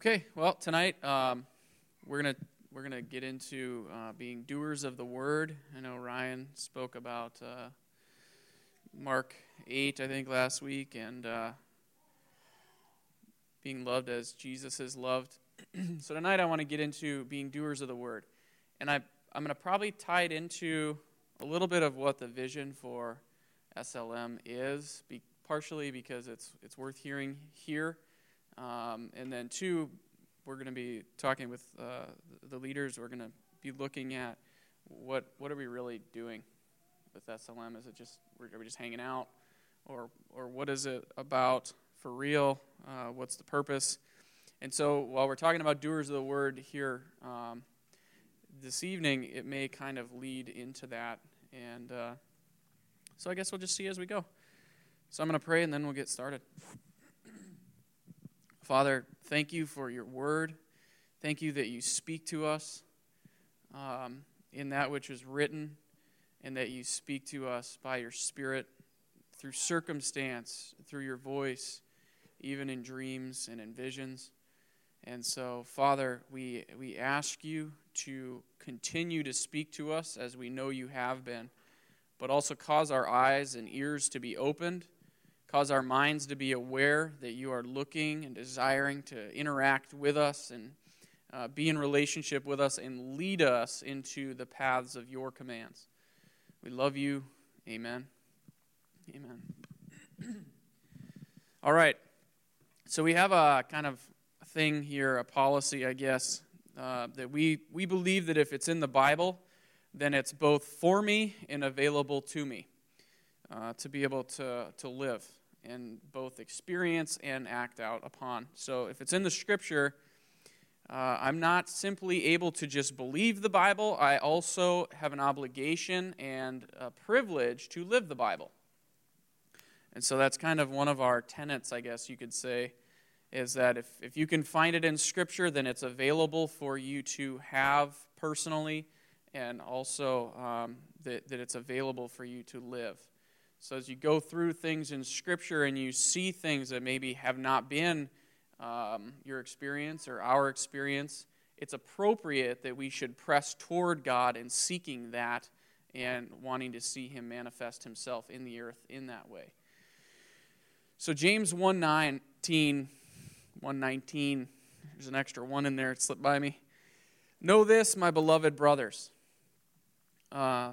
Okay, well, tonight um, we're gonna we're gonna get into uh, being doers of the word. I know Ryan spoke about uh, Mark eight, I think, last week, and uh, being loved as Jesus is loved. so tonight I want to get into being doers of the word, and I I'm gonna probably tie it into a little bit of what the vision for SLM is, be, partially because it's it's worth hearing here um, and then, two, we're going to be talking with uh, the leaders. We're going to be looking at what what are we really doing with SLM? Is it just are we just hanging out, or or what is it about for real? Uh, what's the purpose? And so, while we're talking about doers of the word here um, this evening, it may kind of lead into that. And uh, so, I guess we'll just see as we go. So, I'm going to pray, and then we'll get started. Father, thank you for your word. Thank you that you speak to us um, in that which is written, and that you speak to us by your Spirit through circumstance, through your voice, even in dreams and in visions. And so, Father, we, we ask you to continue to speak to us as we know you have been, but also cause our eyes and ears to be opened Cause our minds to be aware that you are looking and desiring to interact with us and uh, be in relationship with us and lead us into the paths of your commands. We love you. Amen. Amen. All right. So we have a kind of thing here, a policy, I guess, uh, that we, we believe that if it's in the Bible, then it's both for me and available to me uh, to be able to, to live and both experience and act out upon. So if it's in the scripture, uh, I'm not simply able to just believe the Bible, I also have an obligation and a privilege to live the Bible. And so that's kind of one of our tenets, I guess you could say, is that if, if you can find it in Scripture, then it's available for you to have personally, and also um, that, that it's available for you to live. So as you go through things in Scripture and you see things that maybe have not been um, your experience or our experience, it's appropriate that we should press toward God in seeking that and wanting to see Him manifest Himself in the earth in that way. So James 119, 119, there's an extra one in there, it slipped by me. Know this, my beloved brothers. Uh,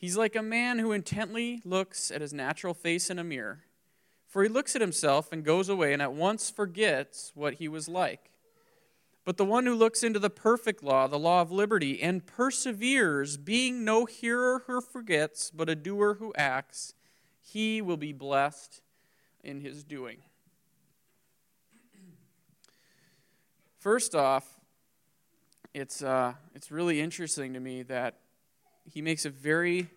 He's like a man who intently looks at his natural face in a mirror. For he looks at himself and goes away and at once forgets what he was like. But the one who looks into the perfect law, the law of liberty, and perseveres, being no hearer who forgets, but a doer who acts, he will be blessed in his doing. First off, it's, uh, it's really interesting to me that he makes a very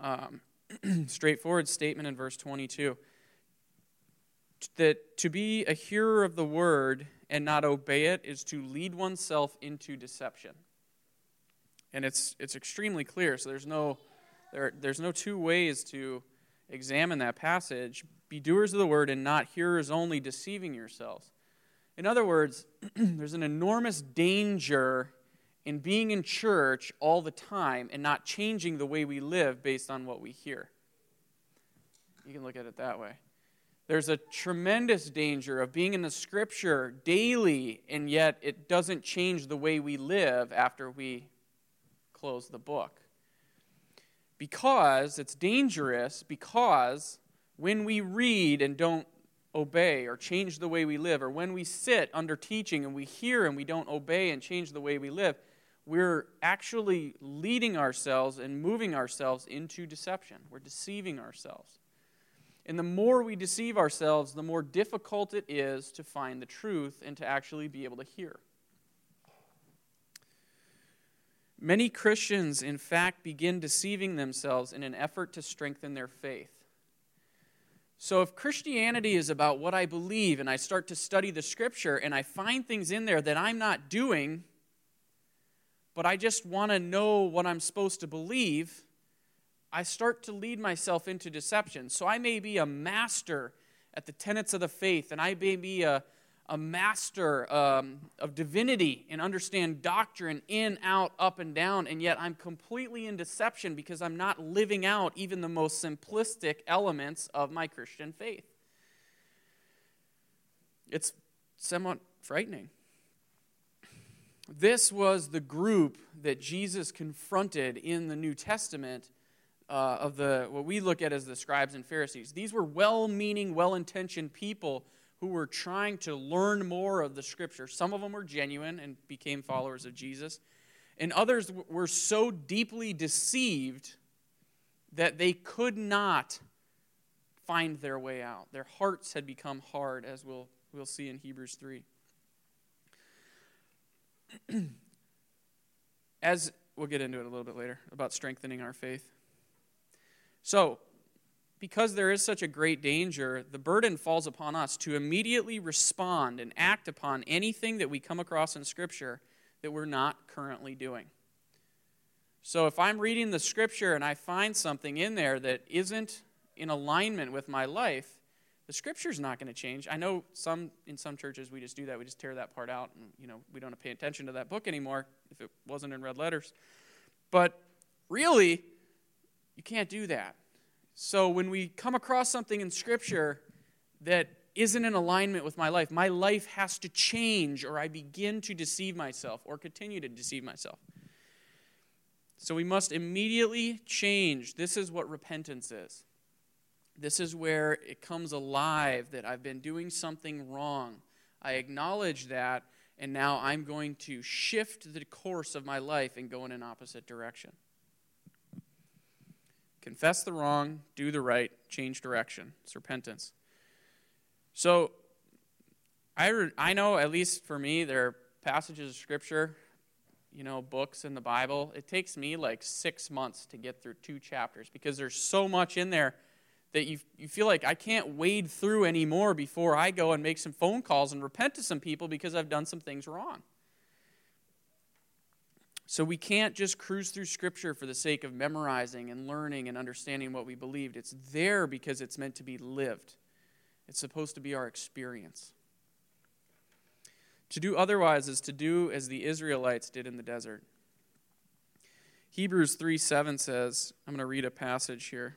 um, straightforward statement in verse 22 that to be a hearer of the word and not obey it is to lead oneself into deception. And it's, it's extremely clear, so there's no, there, there's no two ways to examine that passage. Be doers of the word and not hearers only, deceiving yourselves. In other words, there's an enormous danger in being in church all the time and not changing the way we live based on what we hear. You can look at it that way. There's a tremendous danger of being in the scripture daily, and yet it doesn't change the way we live after we close the book. Because it's dangerous, because when we read and don't obey or change the way we live, or when we sit under teaching and we hear and we don't obey and change the way we live, we're actually leading ourselves and moving ourselves into deception. We're deceiving ourselves. And the more we deceive ourselves, the more difficult it is to find the truth and to actually be able to hear. Many Christians, in fact, begin deceiving themselves in an effort to strengthen their faith. So, if Christianity is about what I believe and I start to study the scripture and I find things in there that I'm not doing, but I just want to know what I'm supposed to believe, I start to lead myself into deception. So I may be a master at the tenets of the faith, and I may be a, a master um, of divinity and understand doctrine in, out, up, and down, and yet I'm completely in deception because I'm not living out even the most simplistic elements of my Christian faith. It's somewhat frightening. This was the group that Jesus confronted in the New Testament uh, of the what we look at as the scribes and Pharisees. These were well-meaning, well-intentioned people who were trying to learn more of the Scripture. Some of them were genuine and became followers of Jesus, and others were so deeply deceived that they could not find their way out. Their hearts had become hard, as we'll we'll see in Hebrews three. as we'll get into it a little bit later about strengthening our faith. So, because there is such a great danger, the burden falls upon us to immediately respond and act upon anything that we come across in Scripture that we're not currently doing. So, if I'm reading the Scripture and I find something in there that isn't in alignment with my life, the Scripture's not going to change. I know some in some churches we just do that; we just tear that part out, and you know we don't pay attention to that book anymore if it wasn't in red letters. But really, you can't do that. So when we come across something in Scripture that isn't in alignment with my life, my life has to change or I begin to deceive myself or continue to deceive myself. So we must immediately change. This is what repentance is. This is where it comes alive that I've been doing something wrong. I acknowledge that, and now I'm going to shift the course of my life and go in an opposite direction. Confess the wrong, do the right, change direction. It's repentance. So, I, re- I know, at least for me, there are passages of Scripture, you know, books in the Bible. It takes me like six months to get through two chapters because there's so much in there that you, you feel like I can't wade through anymore before I go and make some phone calls and repent to some people because I've done some things wrong. So we can't just cruise through Scripture for the sake of memorizing and learning and understanding what we believed. It's there because it's meant to be lived, it's supposed to be our experience. To do otherwise is to do as the Israelites did in the desert. Hebrews 3 7 says, I'm going to read a passage here.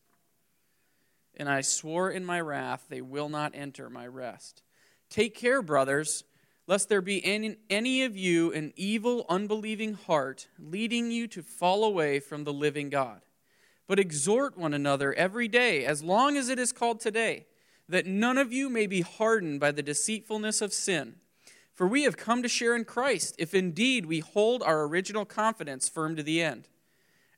And I swore in my wrath, They will not enter my rest. Take care, brothers, lest there be any, any of you an evil, unbelieving heart, leading you to fall away from the living God. But exhort one another every day, as long as it is called today, that none of you may be hardened by the deceitfulness of sin. For we have come to share in Christ, if indeed we hold our original confidence firm to the end.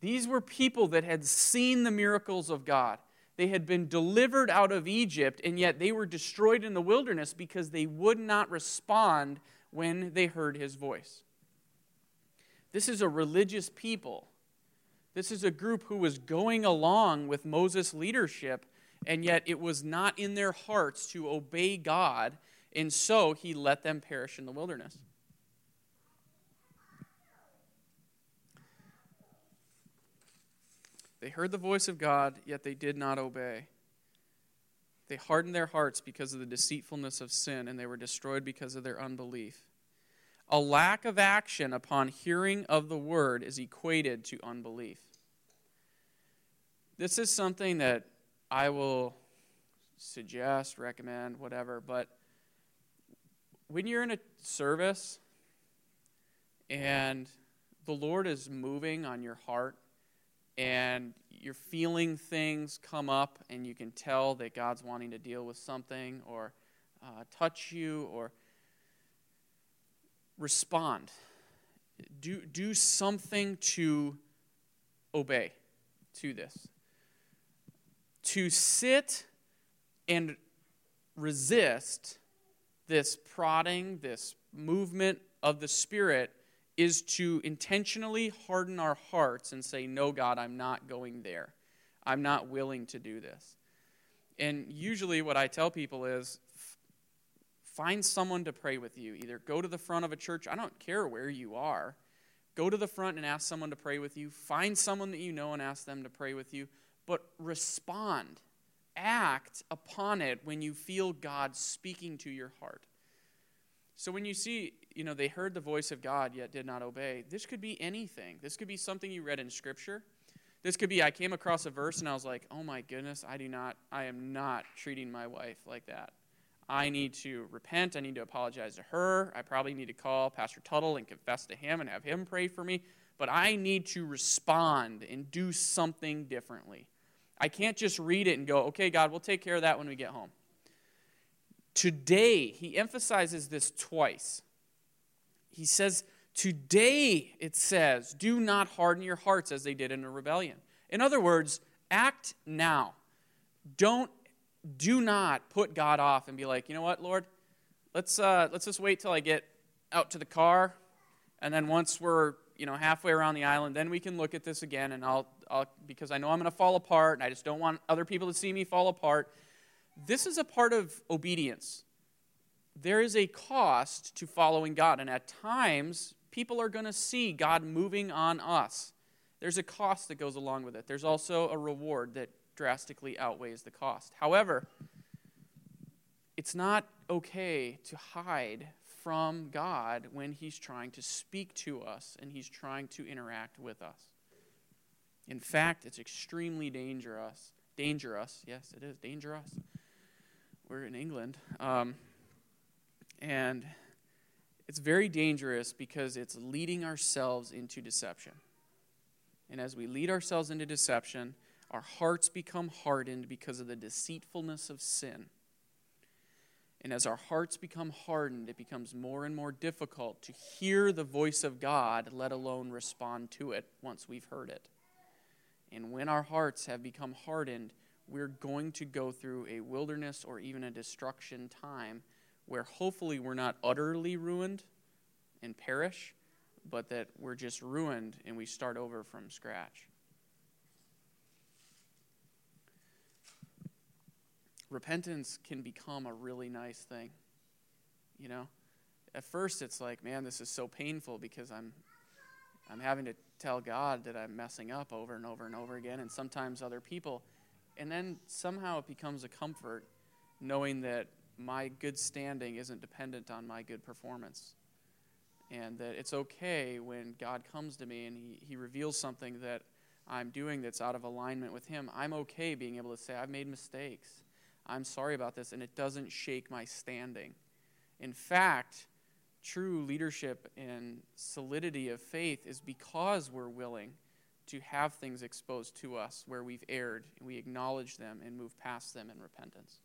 These were people that had seen the miracles of God. They had been delivered out of Egypt, and yet they were destroyed in the wilderness because they would not respond when they heard his voice. This is a religious people This is a group who was going along with Moses' leadership, and yet it was not in their hearts to obey God, and so he let them perish in the wilderness. They heard the voice of God, yet they did not obey. They hardened their hearts because of the deceitfulness of sin, and they were destroyed because of their unbelief. A lack of action upon hearing of the word is equated to unbelief. This is something that I will suggest, recommend, whatever, but when you're in a service and the Lord is moving on your heart and you're feeling things come up and you can tell that God's wanting to deal with something or uh, touch you or respond. Do, do something to obey to this. To sit and resist this prodding, this movement of the Spirit is to intentionally harden our hearts and say, No, God, I'm not going there. I'm not willing to do this. And usually, what I tell people is find someone to pray with you. Either go to the front of a church, I don't care where you are. Go to the front and ask someone to pray with you. Find someone that you know and ask them to pray with you. But respond, act upon it when you feel God speaking to your heart. So when you see, you know, they heard the voice of God yet did not obey, this could be anything. This could be something you read in Scripture. This could be I came across a verse and I was like, oh my goodness, I do not, I am not treating my wife like that. I need to repent. I need to apologize to her. I probably need to call Pastor Tuttle and confess to him and have him pray for me. But I need to respond and do something differently. I can't just read it and go, okay, God, we'll take care of that when we get home. Today, he emphasizes this twice. He says, Today, it says, do not harden your hearts as they did in a rebellion. In other words, act now. Don't, do not put God off and be like, you know what, Lord, let's, uh, let's just wait till I get out to the car. And then once we're you know halfway around the island, then we can look at this again. And I'll, I'll because I know I'm going to fall apart, and I just don't want other people to see me fall apart. This is a part of obedience. There is a cost to following God, and at times, people are going to see God moving on us. There's a cost that goes along with it. There's also a reward that drastically outweighs the cost. However, it's not okay to hide from God when He's trying to speak to us and He's trying to interact with us. In fact, it's extremely dangerous. Dangerous, yes, it is dangerous we're in England. Um, and it's very dangerous because it's leading ourselves into deception. And as we lead ourselves into deception, our hearts become hardened because of the deceitfulness of sin. And as our hearts become hardened, it becomes more and more difficult to hear the voice of God, let alone respond to it once we've heard it. And when our hearts have become hardened, we're going to go through a wilderness or even a destruction time where hopefully we're not utterly ruined and perish, but that we're just ruined and we start over from scratch. Repentance can become a really nice thing. You know? At first it's like, man, this is so painful because I'm I'm having to tell God that I'm messing up over and over and over again and sometimes other people and then somehow it becomes a comfort knowing that my good standing isn't dependent on my good performance. And that it's okay when God comes to me and he, he reveals something that I'm doing that's out of alignment with Him. I'm okay being able to say, I've made mistakes. I'm sorry about this. And it doesn't shake my standing. In fact, true leadership and solidity of faith is because we're willing to have things exposed to us where we've erred, and we acknowledge them and move past them in repentance.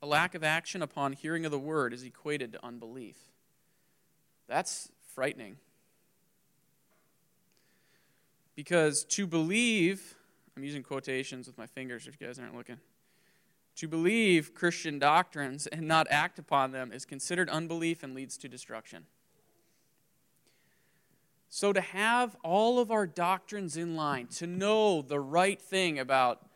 A lack of action upon hearing of the word is equated to unbelief. That's frightening. Because to believe, I'm using quotations with my fingers if you guys aren't looking. To believe Christian doctrines and not act upon them is considered unbelief and leads to destruction. So, to have all of our doctrines in line, to know the right thing about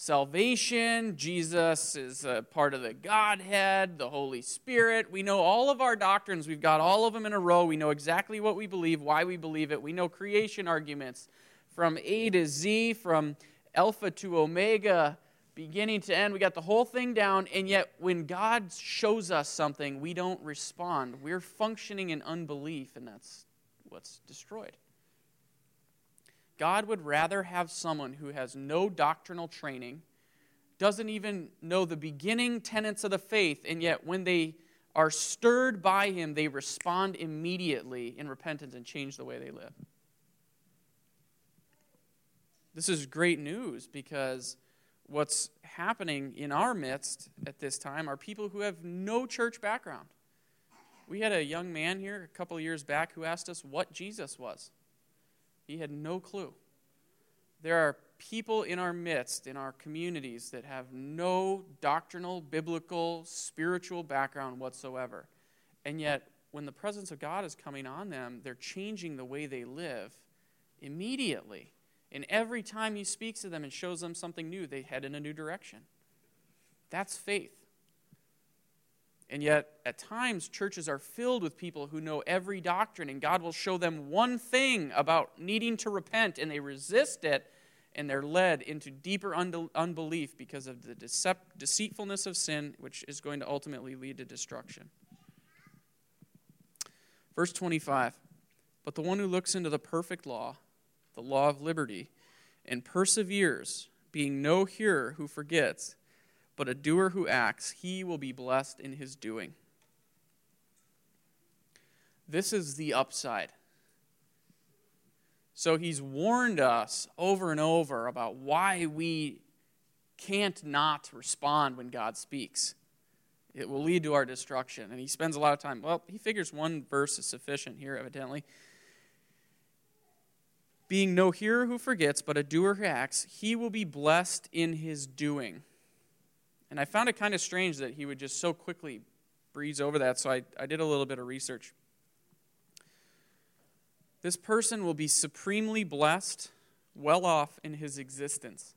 salvation, Jesus is a part of the Godhead, the Holy Spirit, we know all of our doctrines. We've got all of them in a row. We know exactly what we believe, why we believe it. We know creation arguments from A to Z, from Alpha to Omega, beginning to end. We got the whole thing down, and yet when God shows us something, we don't respond. We're functioning in unbelief, and that's what's destroyed. God would rather have someone who has no doctrinal training, doesn't even know the beginning tenets of the faith, and yet when they are stirred by Him, they respond immediately in repentance and change the way they live. This is great news because what's happening in our midst at this time are people who have no church background. We had a young man here a couple years back who asked us what Jesus was. He had no clue. There are people in our midst, in our communities, that have no doctrinal, biblical, spiritual background whatsoever. And yet, when the presence of God is coming on them, they're changing the way they live immediately. And every time He speaks to them and shows them something new, they head in a new direction. That's faith. And yet, at times, churches are filled with people who know every doctrine, and God will show them one thing about needing to repent, and they resist it, and they're led into deeper unbelief because of the decept- deceitfulness of sin, which is going to ultimately lead to destruction. Verse 25 But the one who looks into the perfect law, the law of liberty, and perseveres, being no hearer who forgets, but a doer who acts, he will be blessed in his doing. This is the upside. So he's warned us over and over about why we can't not respond when God speaks. It will lead to our destruction. And he spends a lot of time. Well, he figures one verse is sufficient here, evidently. Being no hearer who forgets, but a doer who acts, he will be blessed in his doing. And I found it kind of strange that he would just so quickly breeze over that, so I, I did a little bit of research. This person will be supremely blessed, well off in his existence.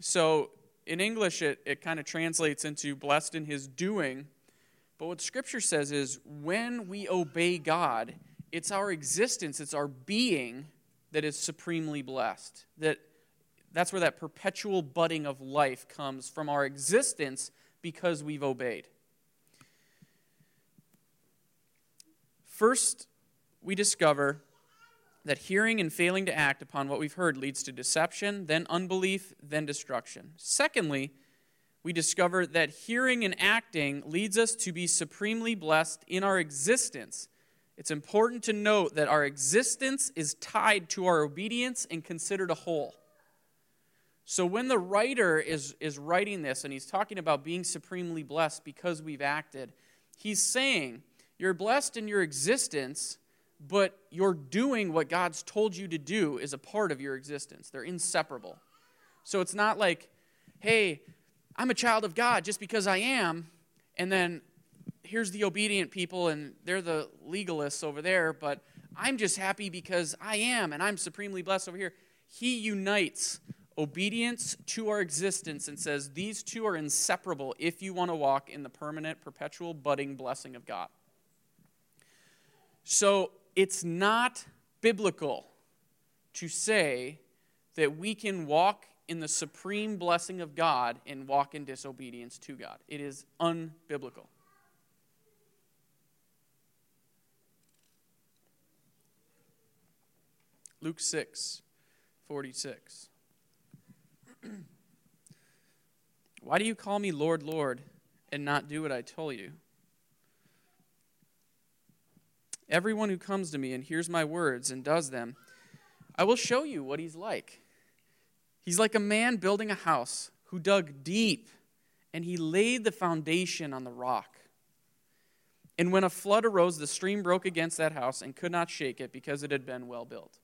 So in English, it, it kind of translates into blessed in his doing. But what Scripture says is when we obey God, it's our existence, it's our being that is supremely blessed. That that's where that perpetual budding of life comes from our existence because we've obeyed. First, we discover that hearing and failing to act upon what we've heard leads to deception, then unbelief, then destruction. Secondly, we discover that hearing and acting leads us to be supremely blessed in our existence. It's important to note that our existence is tied to our obedience and considered a whole. So when the writer is, is writing this and he's talking about being supremely blessed because we've acted, he's saying, You're blessed in your existence, but you're doing what God's told you to do is a part of your existence. They're inseparable. So it's not like, Hey, I'm a child of God just because I am, and then here's the obedient people and they're the legalists over there, but I'm just happy because I am and I'm supremely blessed over here. He unites obedience to our existence and says these two are inseparable if you want to walk in the permanent, perpetual, budding blessing of God. So it's not biblical to say that we can walk in the supreme blessing of God and walk in disobedience to God. It is unbiblical. Luke 6, 46. Why do you call me Lord, Lord, and not do what I tell you? Everyone who comes to me and hears my words and does them, I will show you what he's like. He's like a man building a house who dug deep and he laid the foundation on the rock. And when a flood arose, the stream broke against that house and could not shake it because it had been well built.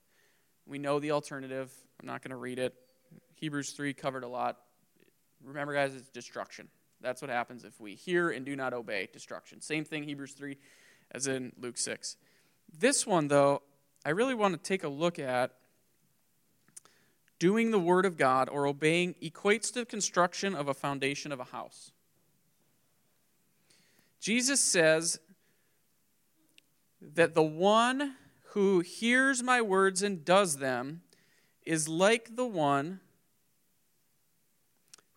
We know the alternative. I'm not going to read it. Hebrews 3 covered a lot. Remember, guys, it's destruction. That's what happens if we hear and do not obey destruction. Same thing, Hebrews 3, as in Luke 6. This one, though, I really want to take a look at doing the Word of God or obeying equates to the construction of a foundation of a house. Jesus says that the one who hears my words and does them is like the one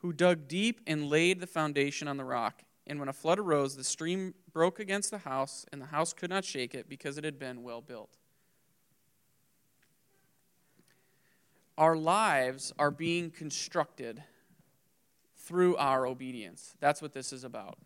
who dug deep and laid the foundation on the rock. And when a flood arose, the stream broke against the house, and the house could not shake it because it had been well built. Our lives are being constructed through our obedience. That's what this is about.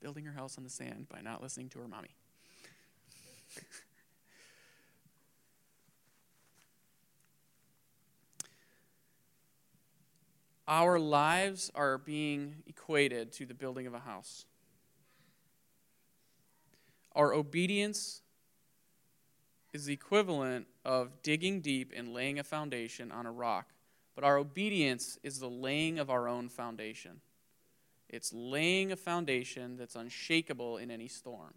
Building her house on the sand by not listening to her mommy. Our lives are being equated to the building of a house. Our obedience is the equivalent of digging deep and laying a foundation on a rock. But our obedience is the laying of our own foundation. It's laying a foundation that's unshakable in any storm.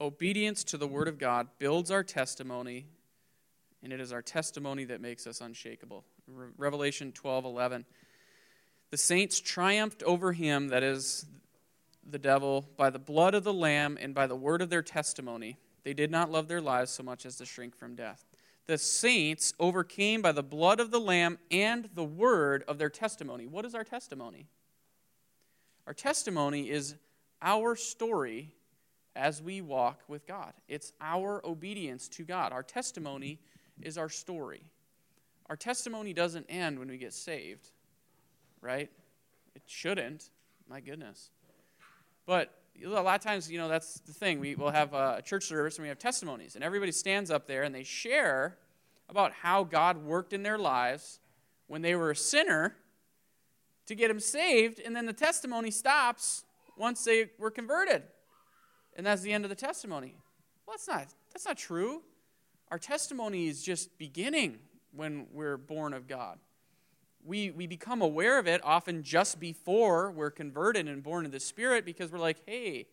Obedience to the Word of God builds our testimony and it is our testimony that makes us unshakable. Re- Revelation 12 11. The saints triumphed over him, that is the devil, by the blood of the Lamb and by the word of their testimony. They did not love their lives so much as to shrink from death. The saints overcame by the blood of the Lamb and the word of their testimony. What is our testimony? Our testimony is our story as we walk with God. It's our obedience to God. Our testimony is our story. Our testimony doesn't end when we get saved, right? It shouldn't. My goodness. But a lot of times, you know, that's the thing. We will have a church service and we have testimonies, and everybody stands up there and they share about how God worked in their lives when they were a sinner to get them saved, and then the testimony stops once they were converted. And that's the end of the testimony. Well, that's not, that's not true. Our testimony is just beginning when we're born of God. We, we become aware of it often just before we're converted and born of the Spirit because we're like, hey,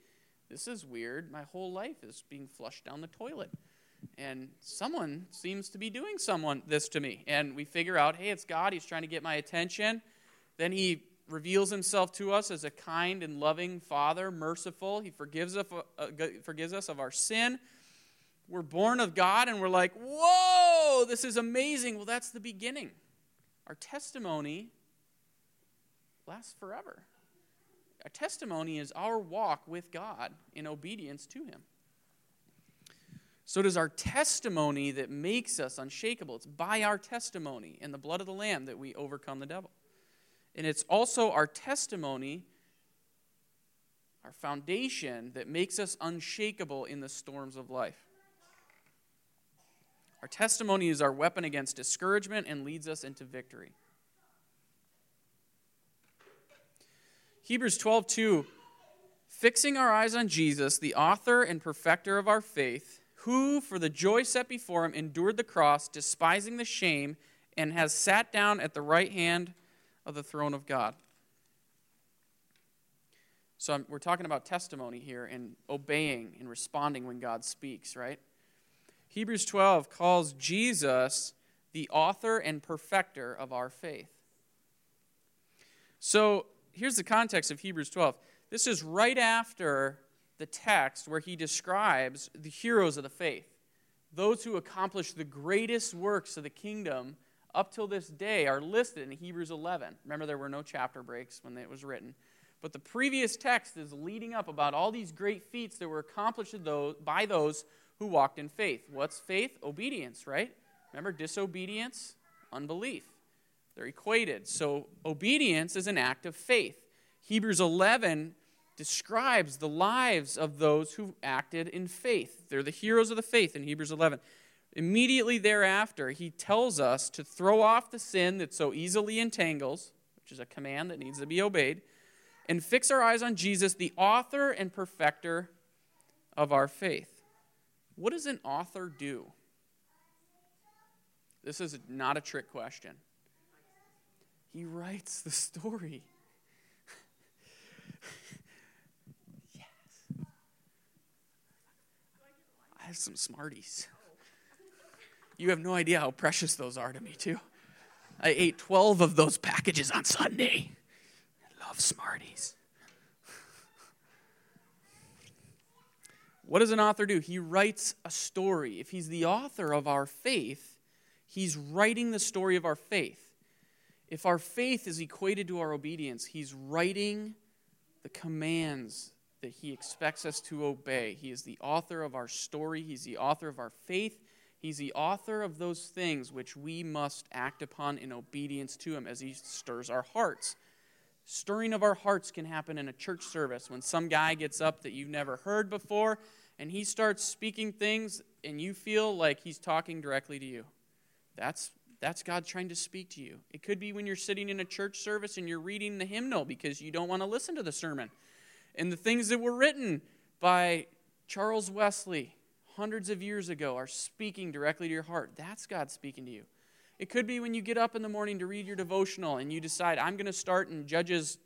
this is weird. My whole life is being flushed down the toilet. And someone seems to be doing someone this to me. And we figure out, hey, it's God. He's trying to get my attention. Then he reveals himself to us as a kind and loving Father, merciful. He forgives us, uh, forgives us of our sin we're born of God and we're like, whoa, this is amazing. Well, that's the beginning. Our testimony lasts forever. Our testimony is our walk with God in obedience to Him. So does our testimony that makes us unshakable. It's by our testimony and the blood of the Lamb that we overcome the devil. And it's also our testimony, our foundation, that makes us unshakable in the storms of life. Our testimony is our weapon against discouragement and leads us into victory. Hebrews 12:2 Fixing our eyes on Jesus, the author and perfecter of our faith, who for the joy set before him endured the cross, despising the shame, and has sat down at the right hand of the throne of God. So we're talking about testimony here and obeying and responding when God speaks, right? Hebrews 12 calls Jesus the author and perfecter of our faith. So here's the context of Hebrews 12. This is right after the text where he describes the heroes of the faith, those who accomplished the greatest works of the kingdom up till this day are listed in Hebrews 11. Remember, there were no chapter breaks when it was written. But the previous text is leading up about all these great feats that were accomplished by those who walked in faith. What's faith? Obedience, right? Remember, disobedience, unbelief. They're equated. So, obedience is an act of faith. Hebrews 11 describes the lives of those who acted in faith. They're the heroes of the faith in Hebrews 11. Immediately thereafter, he tells us to throw off the sin that so easily entangles, which is a command that needs to be obeyed, and fix our eyes on Jesus, the author and perfecter of our faith. What does an author do? This is not a trick question. He writes the story. yes. I have some Smarties. You have no idea how precious those are to me, too. I ate 12 of those packages on Sunday. I love Smarties. What does an author do? He writes a story. If he's the author of our faith, he's writing the story of our faith. If our faith is equated to our obedience, he's writing the commands that he expects us to obey. He is the author of our story, he's the author of our faith, he's the author of those things which we must act upon in obedience to him as he stirs our hearts. Stirring of our hearts can happen in a church service when some guy gets up that you've never heard before and he starts speaking things and you feel like he's talking directly to you. That's that's God trying to speak to you. It could be when you're sitting in a church service and you're reading the hymnal because you don't want to listen to the sermon. And the things that were written by Charles Wesley hundreds of years ago are speaking directly to your heart. That's God speaking to you. It could be when you get up in the morning to read your devotional and you decide, I'm going to start in Judges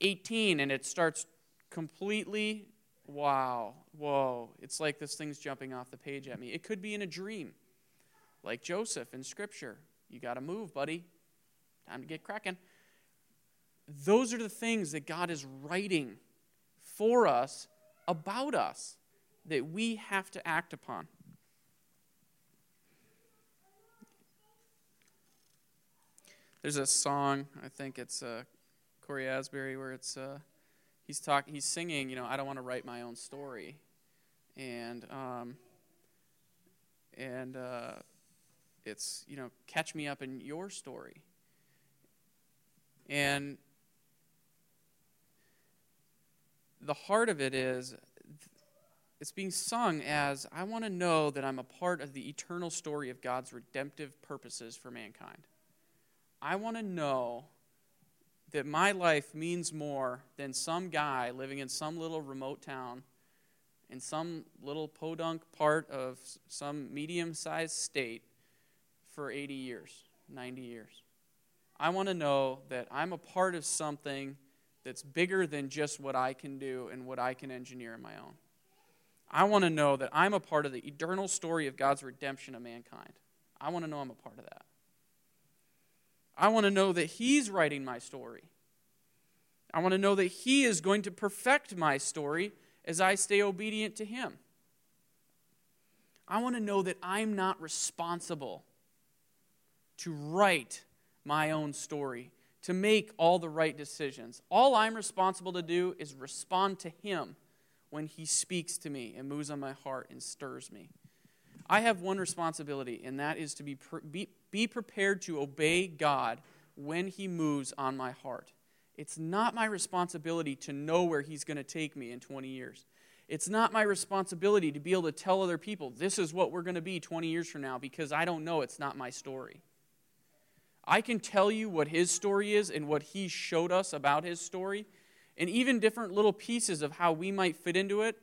18, and it starts completely, wow, whoa. It's like this thing's jumping off the page at me. It could be in a dream, like Joseph in Scripture. You got to move, buddy. Time to get cracking. Those are the things that God is writing for us, about us, that we have to act upon. There's a song, I think it's uh, Cory Asbury, where it's uh, he's talking, he's singing, you know, I don't want to write my own story, and um, and uh, it's you know, catch me up in your story, and the heart of it is it's being sung as I want to know that I'm a part of the eternal story of God's redemptive purposes for mankind. I want to know that my life means more than some guy living in some little remote town in some little podunk part of some medium sized state for 80 years, 90 years. I want to know that I'm a part of something that's bigger than just what I can do and what I can engineer on my own. I want to know that I'm a part of the eternal story of God's redemption of mankind. I want to know I'm a part of that. I want to know that He's writing my story. I want to know that He is going to perfect my story as I stay obedient to Him. I want to know that I'm not responsible to write my own story, to make all the right decisions. All I'm responsible to do is respond to Him when He speaks to me and moves on my heart and stirs me. I have one responsibility, and that is to be, be, be prepared to obey God when He moves on my heart. It's not my responsibility to know where He's going to take me in 20 years. It's not my responsibility to be able to tell other people, this is what we're going to be 20 years from now, because I don't know. It's not my story. I can tell you what His story is and what He showed us about His story, and even different little pieces of how we might fit into it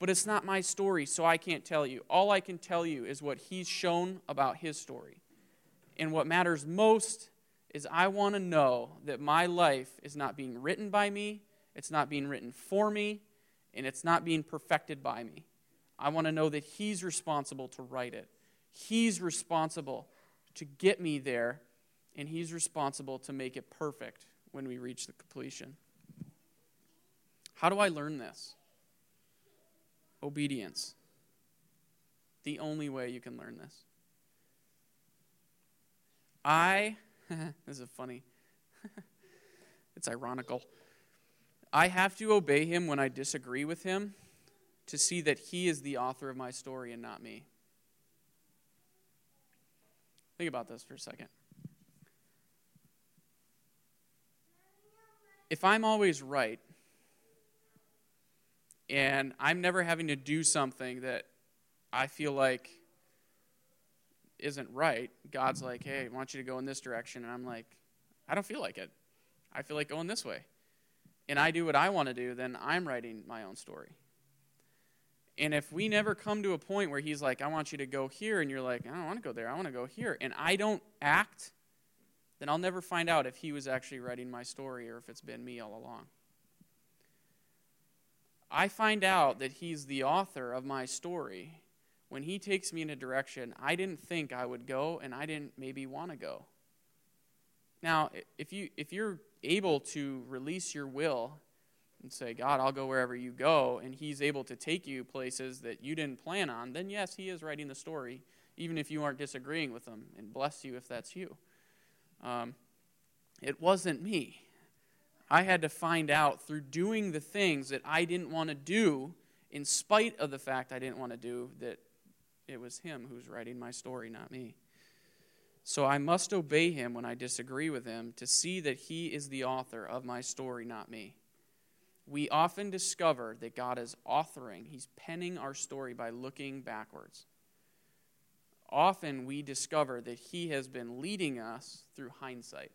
but it's not my story, so I can't tell you. All I can tell you is what he's shown about his story. And what matters most is I want to know that my life is not being written by me, it's not being written for me, and it's not being perfected by me. I want to know that he's responsible to write it. He's responsible to get me there, and he's responsible to make it perfect when we reach the completion. How do I learn this? obedience. The only way you can learn this. I, this is funny, it's ironical. I have to obey him when I disagree with him to see that he is the author of my story and not me. Think about this for a second. If I'm always right, and I'm never having to do something that I feel like isn't right. God's like, hey, I want you to go in this direction. And I'm like, I don't feel like it. I feel like going this way. And I do what I want to do, then I'm writing my own story. And if we never come to a point where he's like, I want you to go here, and you're like, I don't want to go there, I want to go here, and I don't act, then I'll never find out if he was actually writing my story or if it's been me all along. I find out that he's the author of my story when he takes me in a direction I didn't think I would go and I didn't maybe want to go. Now, if you if you're able to release your will and say, God, I'll go wherever you go, and He's able to take you places that you didn't plan on, then yes, He is writing the story, even if you aren't disagreeing with Him, and bless you if that's you. Um, it wasn't me. I had to find out through doing the things that I didn't want to do, in spite of the fact I didn't want to do, that it was Him who's writing my story, not me. So I must obey Him when I disagree with Him to see that He is the author of my story, not me we often discover that God is authoring, He's penning our story by looking backwards. Often we discover that He has been leading us through hindsight.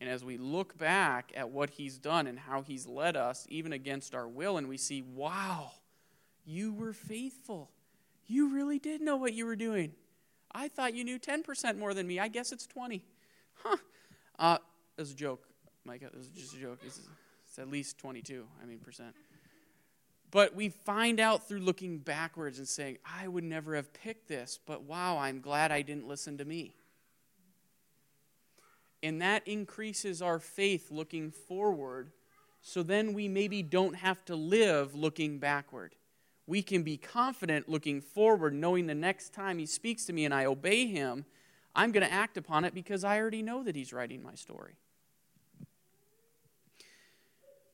And as we look back at what He's done and how He's led us, even against our will, and we see, wow, you were faithful. You really did know what you were doing. I thought you knew 10% more than me. I guess it's 20. Huh. Uh, it was a joke, Micah. It was just a joke. It's, at least 22, I mean, percent. But we find out through looking backwards and saying, I would never have picked this, but wow, I'm glad I didn't listen to me. And that increases our faith looking forward, so then we maybe don't have to live looking backward. We can be confident looking forward, knowing the next time He speaks to me and I obey Him, I'm going to act upon it because I already know that He's writing my story.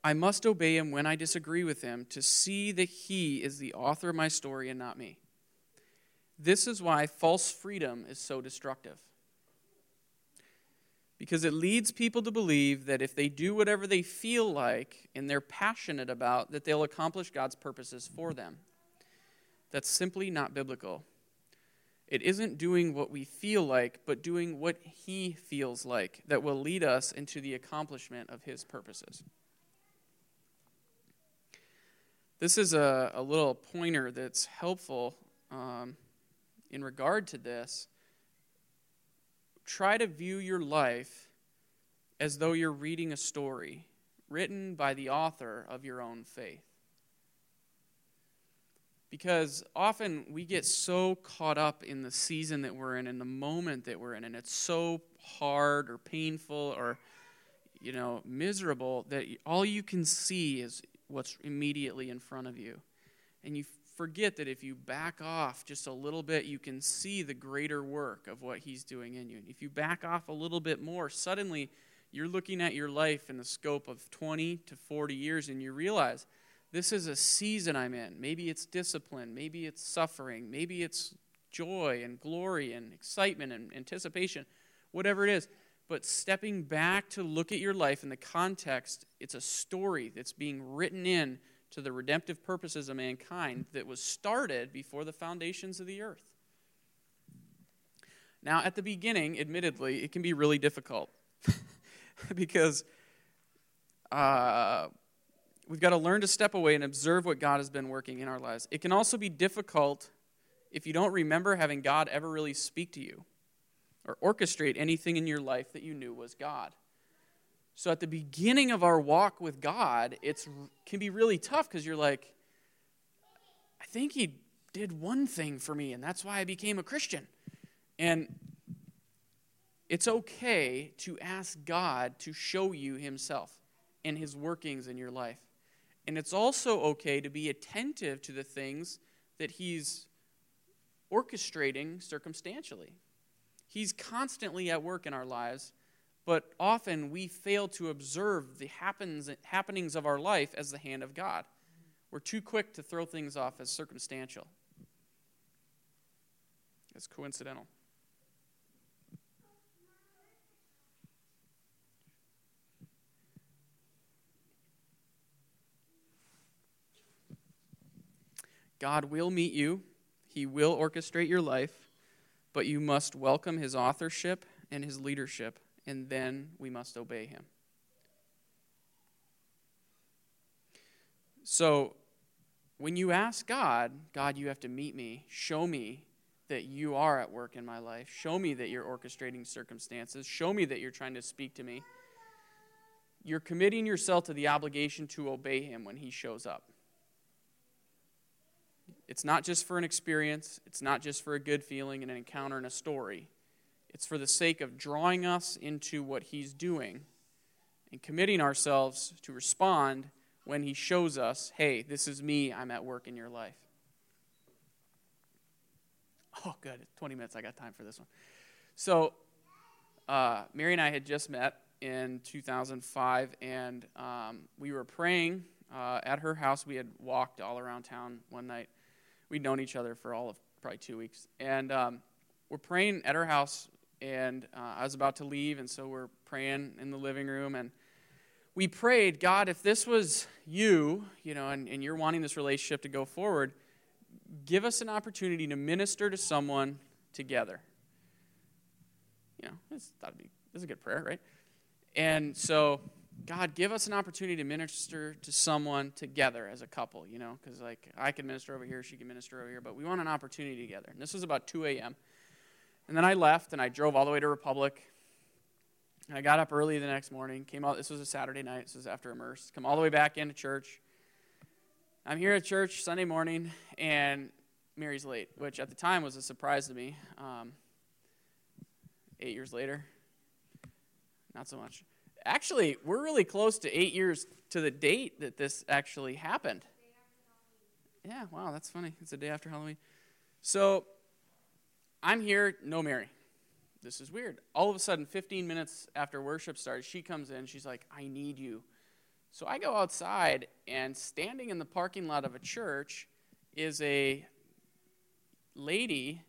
I must obey him when I disagree with him to see that he is the author of my story and not me. This is why false freedom is so destructive. Because it leads people to believe that if they do whatever they feel like and they're passionate about, that they'll accomplish God's purposes for them. That's simply not biblical. It isn't doing what we feel like, but doing what He feels like that will lead us into the accomplishment of His purposes. This is a, a little pointer that's helpful um, in regard to this. Try to view your life as though you're reading a story written by the author of your own faith. Because often we get so caught up in the season that we're in, in the moment that we're in, and it's so hard or painful or you know miserable that all you can see is what's immediately in front of you. And you forget that if you back off just a little bit, you can see the greater work of what He's doing in you. And if you back off a little bit more, suddenly you're looking at your life in the scope of 20 to 40 years and you realize this is a season I'm in. Maybe it's discipline, maybe it's suffering, maybe it's joy and glory and excitement and anticipation, whatever it is. But stepping back to look at your life in the context, it's a story that's being written in to the redemptive purposes of mankind that was started before the foundations of the earth. Now, at the beginning, admittedly, it can be really difficult because uh, we've got to learn to step away and observe what God has been working in our lives. It can also be difficult if you don't remember having God ever really speak to you or orchestrate anything in your life that you knew was God. So at the beginning of our walk with God, it can be really tough because you're like, I think He did one thing for me, and that's why I became a Christian. And it's okay to ask God to show you Himself and His workings in your life. And it's also okay to be attentive to the things that He's orchestrating circumstantially. He's constantly at work in our lives, but often we fail to observe the happens, happenings of our life as the hand of God. We're too quick to throw things off as circumstantial, as coincidental. God will meet you. He will orchestrate your life but you must welcome his authorship and his leadership, and then we must obey him. So, when you ask God, God, you have to meet me, show me that you are at work in my life, show me that you're orchestrating circumstances, show me that you're trying to speak to me, you're committing yourself to the obligation to obey him when he shows up. It's not just for an experience, it's not just for a good feeling and an encounter and a story. It's for the sake of drawing us into what he's doing and committing ourselves to respond when he shows us, hey, this is me, I'm at work in your life. Oh, good. 20 minutes. I got time for this one. So, uh, Mary and I had just met in 2005, and um, we were praying uh, at her house. We had walked all around town one night. We'd known each other for all of probably two weeks. And um, we're praying at her house, and uh, I was about to leave, and so we're praying in the living room. And we prayed, God, if this was you, you know, and, and you're wanting this relationship to go forward, give us an opportunity to minister to someone together. You know, this, that'd be, this is a good prayer, right? And so, God, give us an opportunity to minister to someone together as a couple, you know, because like I can minister over here, she can minister over here, but we want an opportunity together. And this was about 2 a.m. And then I left and I drove all the way to Republic and I got up early the next morning, came out, this was a Saturday night, this was after Immerse, come all the way back into church. I'm here at church Sunday morning, and Mary's late, which at the time was a surprise to me. Um, eight years later, not so much. Actually, we're really close to eight years to the date that this actually happened. Yeah, wow, that's funny. It's the day after Halloween. So I'm here, no Mary this is weird. All of a sudden, 15 minutes after worship starts, she comes in. She's like, I need you. So I go outside, and standing in the parking lot of a church is a lady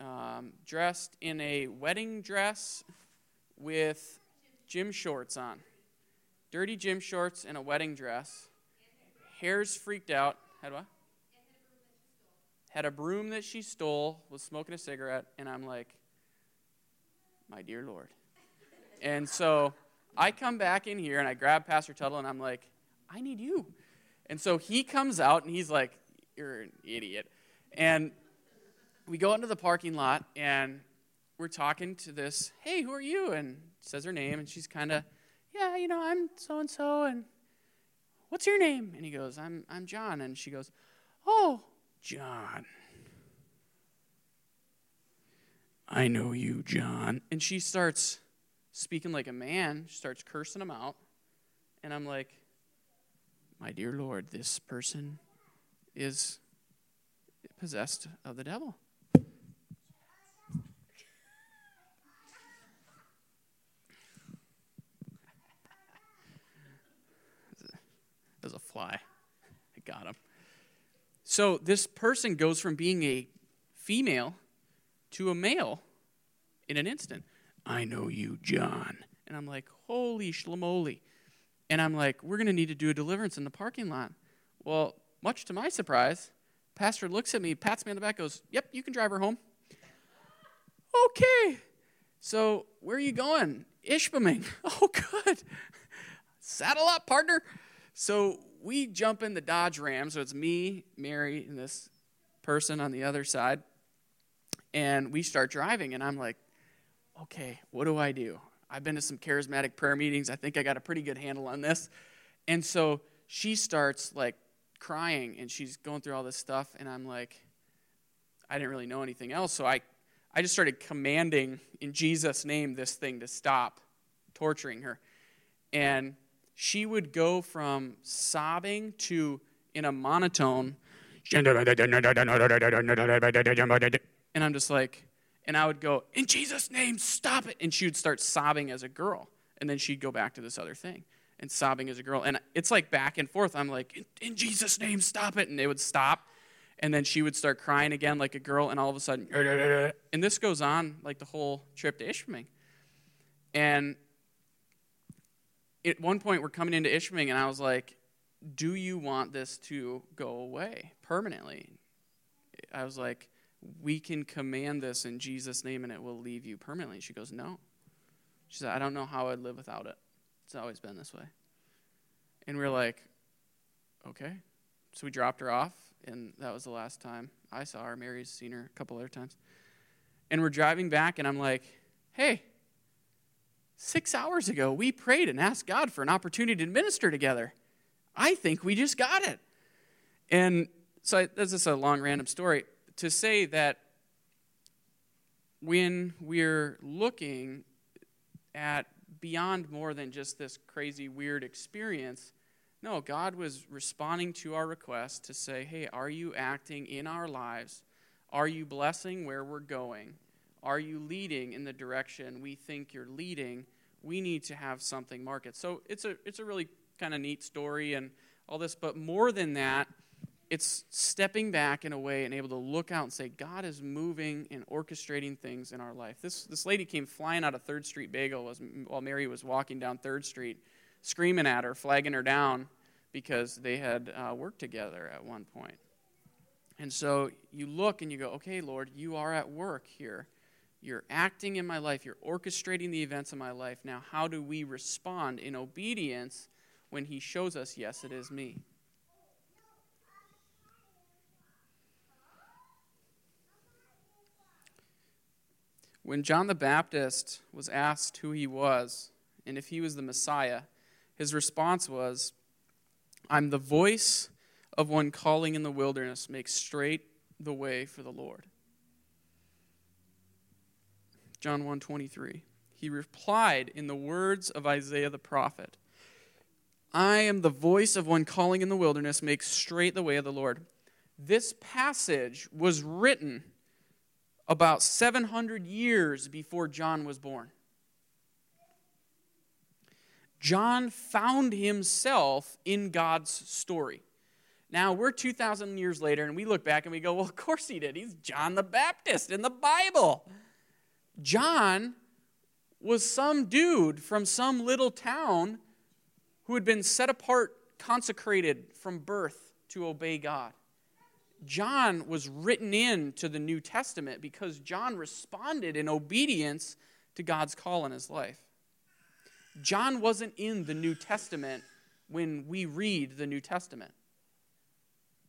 um, dressed in a wedding dress with gym shorts on. Dirty gym shorts and a wedding dress. Hair's freaked out. Had what? Had a broom that she stole, was smoking a cigarette, and I'm like, my dear Lord. And so I come back in here and I grab Pastor Tuttle and I'm like, I need you. And so he comes out and he's like, You're an idiot. And we go into the parking lot and we're talking to this, Hey, who are you? And says her name and she's kind of, Yeah, you know, I'm so and so. And what's your name? And he goes, I'm, I'm John. And she goes, Oh, John. I know you, John. And she starts speaking like a man, she starts cursing him out. And I'm like, My dear Lord, this person is possessed of the devil. As a fly. I got him. So this person goes from being a female to a male in an instant. I know you, John. And I'm like, holy shlamoli. And I'm like, we're going to need to do a deliverance in the parking lot. Well, much to my surprise, Pastor looks at me, pats me on the back, goes, Yep, you can drive her home. Okay. So, where are you going? Ishpeming. Oh, good. Saddle up, partner. So, we jump in the Dodge Ram. So, it's me, Mary, and this person on the other side. And we start driving, and I'm like, okay, what do I do? I've been to some charismatic prayer meetings. I think I got a pretty good handle on this. And so she starts like crying and she's going through all this stuff. And I'm like, I didn't really know anything else. So I, I just started commanding in Jesus' name this thing to stop torturing her. And she would go from sobbing to in a monotone and I'm just like, and I would go, in Jesus' name, stop it. And she would start sobbing as a girl. And then she'd go back to this other thing and sobbing as a girl. And it's like back and forth. I'm like, in, in Jesus' name, stop it. And they would stop. And then she would start crying again like a girl. And all of a sudden, and this goes on like the whole trip to Ishpeming. And at one point, we're coming into Ishpeming, and I was like, do you want this to go away permanently? I was like, we can command this in Jesus' name and it will leave you permanently. She goes, No. She said, I don't know how I'd live without it. It's always been this way. And we're like, Okay, so we dropped her off, and that was the last time I saw her. Mary's seen her a couple other times. And we're driving back, and I'm like, hey, six hours ago, we prayed and asked God for an opportunity to minister together. I think we just got it. And so I, this is a long, random story to say that when we're looking at beyond more than just this crazy, weird experience, no, God was responding to our request to say, hey, are you acting in our lives? Are you blessing where we're going? Are you leading in the direction we think you're leading? We need to have something market. So it's a, it's a really kind of neat story and all this, but more than that, it's stepping back in a way and able to look out and say, God is moving and orchestrating things in our life. This, this lady came flying out of Third Street Bagel while Mary was walking down Third Street, screaming at her, flagging her down because they had uh, worked together at one point. And so you look and you go, okay, Lord, you are at work here. You're acting in my life. You're orchestrating the events of my life. Now, how do we respond in obedience when He shows us, yes, it is me? When John the Baptist was asked who he was and if he was the Messiah, his response was, I'm the voice of one calling in the wilderness, make straight the way for the Lord. John 1:23. He replied in the words of Isaiah the prophet, I am the voice of one calling in the wilderness, make straight the way of the Lord. This passage was written about 700 years before John was born. John found himself in God's story. Now, we're 2,000 years later, and we look back and we go, well, of course he did. He's John the Baptist in the Bible. John was some dude from some little town who had been set apart, consecrated from birth to obey God. John was written in to the New Testament because John responded in obedience to God's call in his life. John wasn't in the New Testament when we read the New Testament.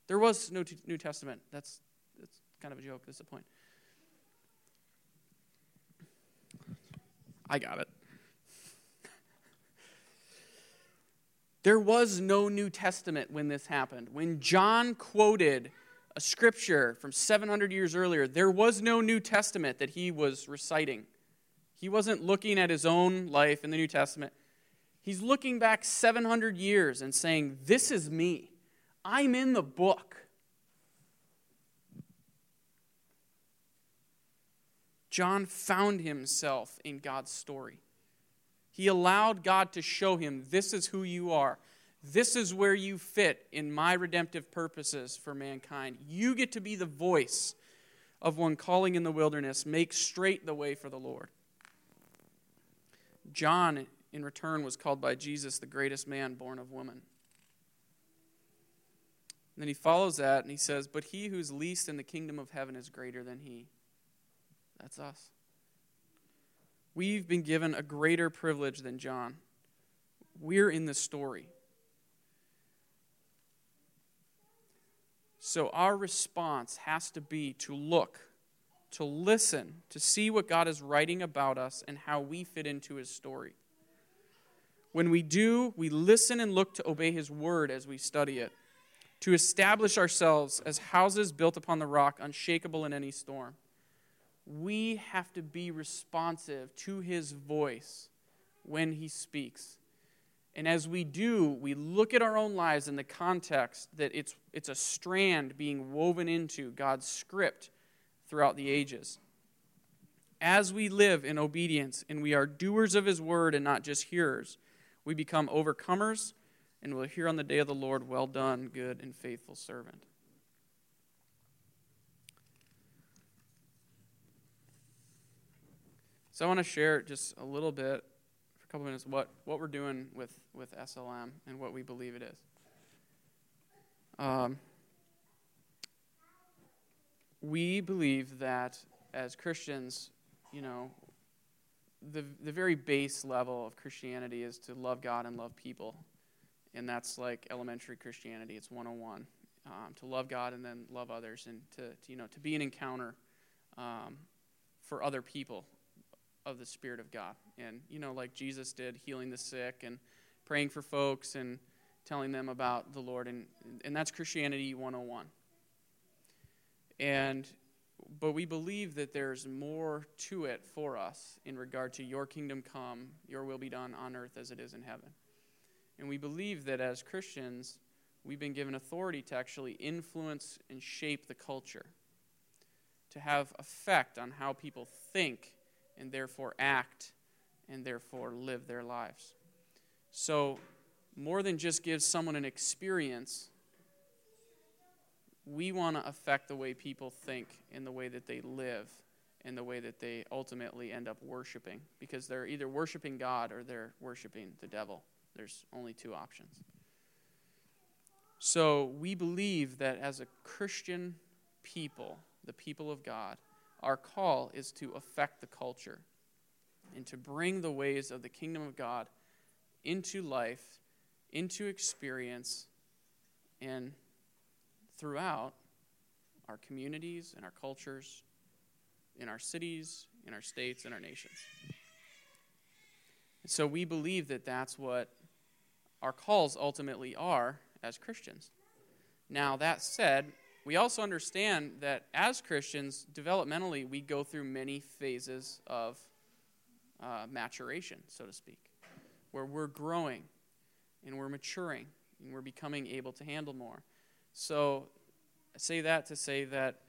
There was no New Testament. That's, that's kind of a joke. That's the point. I got it. There was no New Testament when this happened. When John quoted a scripture from 700 years earlier, there was no New Testament that he was reciting. He wasn't looking at his own life in the New Testament. He's looking back 700 years and saying, This is me. I'm in the book. John found himself in God's story. He allowed God to show him, This is who you are. This is where you fit in my redemptive purposes for mankind. You get to be the voice of one calling in the wilderness, make straight the way for the Lord. John, in return, was called by Jesus the greatest man born of woman. And then he follows that and he says, But he who's least in the kingdom of heaven is greater than he. That's us. We've been given a greater privilege than John. We're in the story. So our response has to be to look, to listen, to see what God is writing about us and how we fit into his story. When we do, we listen and look to obey his word as we study it, to establish ourselves as houses built upon the rock, unshakable in any storm. We have to be responsive to his voice when he speaks. And as we do, we look at our own lives in the context that it's, it's a strand being woven into God's script throughout the ages. As we live in obedience and we are doers of His word and not just hearers, we become overcomers and we'll hear on the day of the Lord, Well done, good and faithful servant. So I want to share just a little bit for a couple minutes what, what we're doing with, with SLM and what we believe it is. Um, we believe that as Christians, you know, the, the very base level of Christianity is to love God and love people. And that's like elementary Christianity, it's 101. um, to love God and then love others, and to, to you know to be an encounter um, for other people of the Spirit of God. And you know, like Jesus did, healing the sick and praying for folks and telling them about the Lord, and and that's Christianity 101. And but we believe that there's more to it for us in regard to your kingdom come, your will be done on earth as it is in heaven. And we believe that as Christians, we've been given authority to actually influence and shape the culture, to have effect on how people think and therefore act and therefore live their lives. So, more than just give someone an experience, we want to affect the way people think and the way that they live and the way that they ultimately end up worshiping because they're either worshiping God or they're worshiping the devil. There's only two options. So we believe that as a Christian people, the people of God, our call is to affect the culture and to bring the ways of the kingdom of God into life, into experience, and throughout our communities and our cultures, in our cities, in our states, and our nations. so we believe that that's what our calls ultimately are as Christians. Now, that said, we also understand that as Christians, developmentally, we go through many phases of uh, maturation, so to speak, where we're growing and we're maturing and we're becoming able to handle more. So I say that to say that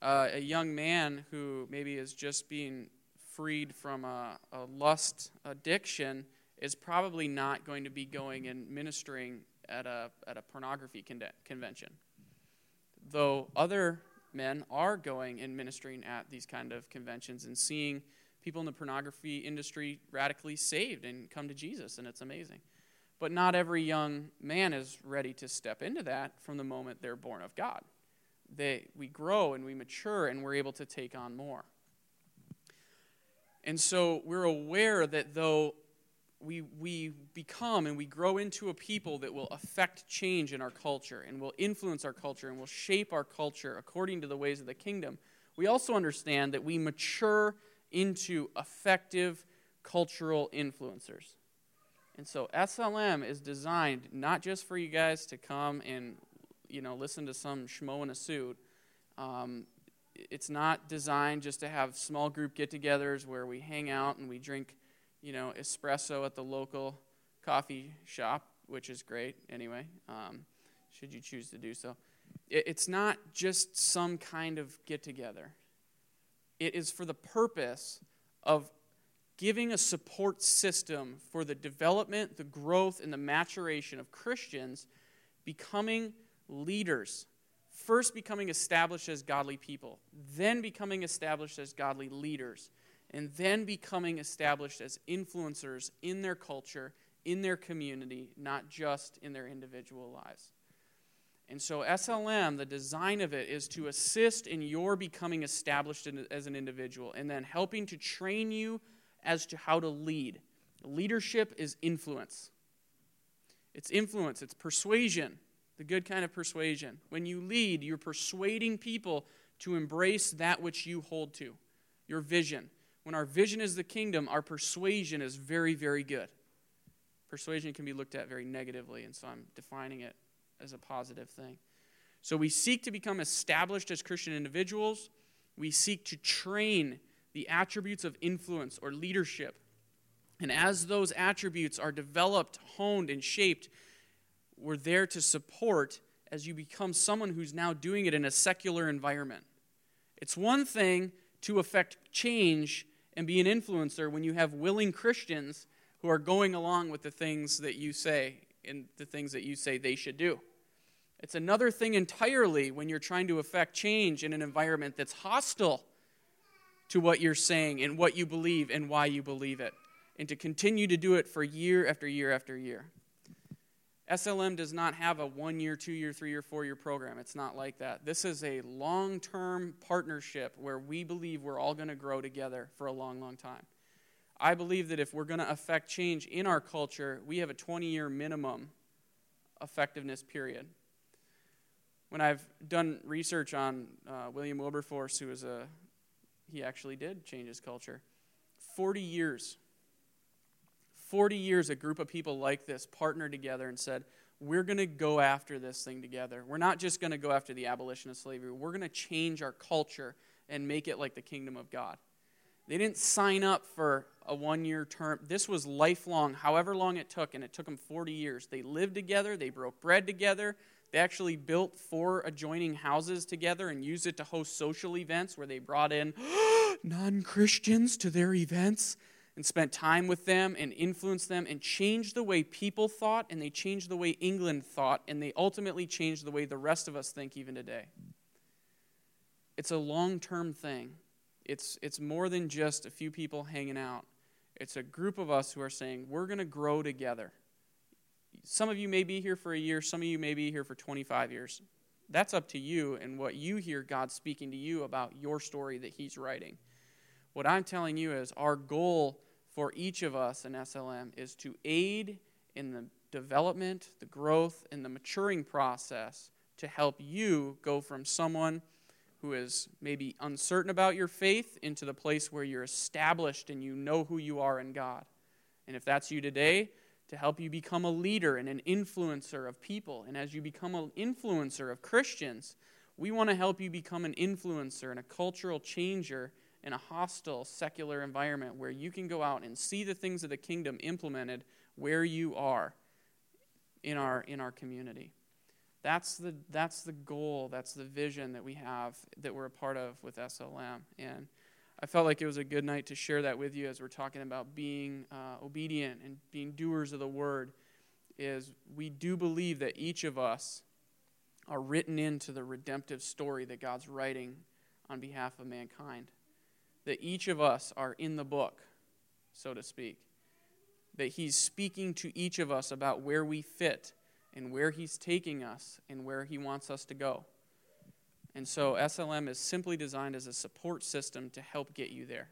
uh, a young man who maybe is just being freed from a, a lust addiction is probably not going to be going and ministering at a, at a pornography con- convention. Though other men are going and ministering at these kind of conventions and seeing people in the pornography industry radically saved and come to Jesus, and it's amazing. But not every young man is ready to step into that from the moment they're born of God. They, we grow and we mature and we're able to take on more. And so we're aware that though we, we become and we grow into a people that will affect change in our culture and will influence our culture and will shape our culture according to the ways of the kingdom, we also understand that we mature into effective cultural influencers. And so SLM is designed not just for you guys to come and you know listen to some schmo in a suit. Um, it's not designed just to have small group get-togethers where we hang out and we drink, you know, espresso at the local coffee shop, which is great anyway. Um, should you choose to do so, it, it's not just some kind of get-together. It is for the purpose of giving a support system for the development, the growth, and the maturation of Christians becoming leaders. First, becoming established as godly people, then becoming established as godly leaders, and then becoming established as influencers in their culture, in their community, not just in their individual lives. And so, SLM, the design of it is to assist in your becoming established as an individual and then helping to train you as to how to lead. Leadership is influence. It's influence, it's persuasion, the good kind of persuasion. When you lead, you're persuading people to embrace that which you hold to, your vision. When our vision is the kingdom, our persuasion is very, very good. Persuasion can be looked at very negatively, and so I'm defining it as a positive thing. So we seek to become established as Christian individuals. We seek to train the attributes of influence or leadership. And as those attributes are developed, honed, and shaped, we're there to support as you become someone who's now doing it in a secular environment. It's one thing to affect change and be an influencer when you have willing Christians who are going along with the things that you say and the things that you say they should do. It's another thing entirely when you're trying to affect change in an environment that's hostile to what you're saying and what you believe and why you believe it, and to continue to do it for year after year after year. SLM does not have a one year, two year, three year, four year program. It's not like that. This is a long term partnership where we believe we're all going to grow together for a long, long time. I believe that if we're going to affect change in our culture, we have a 20 year minimum effectiveness period. when I've done research on uh, William Wilberforce, who was a, he actually did change his culture. 40 years. 40 years, a group of people like this partnered together and said, we're going to go after this thing together. We're not just going to go after the abolition of slavery. We're going to change our culture and make it like the kingdom of God. They didn't sign up for a one year term. This was lifelong, however long it took, and it took them 40 years. They lived together, they broke bread together. They actually built four adjoining houses together and used it to host social events where they brought in non Christians to their events and spent time with them and influenced them and changed the way people thought and they changed the way England thought and they ultimately changed the way the rest of us think even today. It's a long term thing. It's, it's more than just a few people hanging out. It's a group of us who are saying, we're going to grow together. Some of you may be here for a year, some of you may be here for 25 years. That's up to you and what you hear God speaking to you about your story that He's writing. What I'm telling you is our goal for each of us in SLM is to aid in the development, the growth, and the maturing process to help you go from someone who is maybe uncertain about your faith into the place where you're established and you know who you are in God. And if that's you today, to help you become a leader and an influencer of people. And as you become an influencer of Christians, we want to help you become an influencer and a cultural changer in a hostile, secular environment where you can go out and see the things of the kingdom implemented where you are in our, in our community. That's the, that's the goal, that's the vision that we have that we're a part of with SLM. And I felt like it was a good night to share that with you as we're talking about being uh, obedient and being doers of the word. Is we do believe that each of us are written into the redemptive story that God's writing on behalf of mankind. That each of us are in the book, so to speak. That He's speaking to each of us about where we fit and where He's taking us and where He wants us to go. And so SLM is simply designed as a support system to help get you there,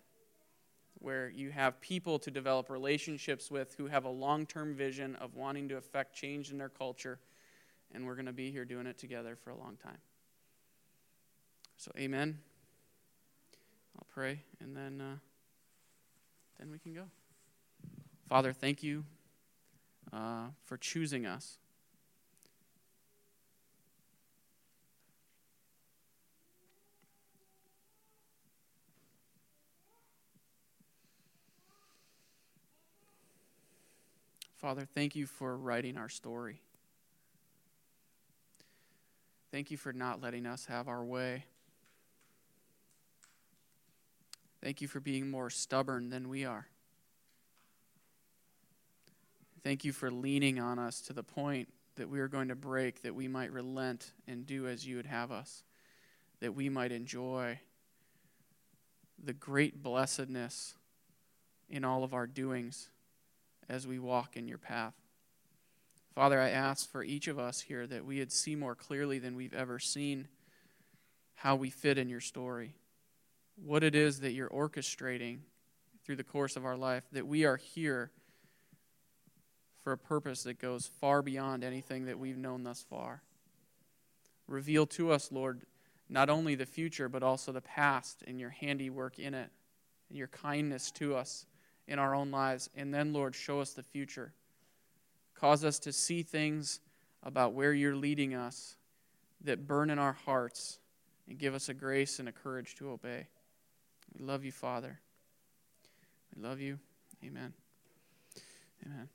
where you have people to develop relationships with who have a long term vision of wanting to affect change in their culture. And we're going to be here doing it together for a long time. So, amen. I'll pray, and then, uh, then we can go. Father, thank you uh, for choosing us. Father, thank you for writing our story. Thank you for not letting us have our way. Thank you for being more stubborn than we are. Thank you for leaning on us to the point that we are going to break, that we might relent and do as you would have us, that we might enjoy the great blessedness in all of our doings as we walk in your path. Father, I ask for each of us here that we would see more clearly than we've ever seen how we fit in your story, what it is that you're orchestrating through the course of our life, that we are here for a purpose that goes far beyond anything that we've known thus far. Reveal to us, Lord, not only the future, but also the past and your handiwork in it, and your kindness to us in our own lives. And then, Lord, show us the future. Cause us to see things about where you're leading us that burn in our hearts and give us a grace and a courage to obey. We love you, Father. We love you. Amen. Amen.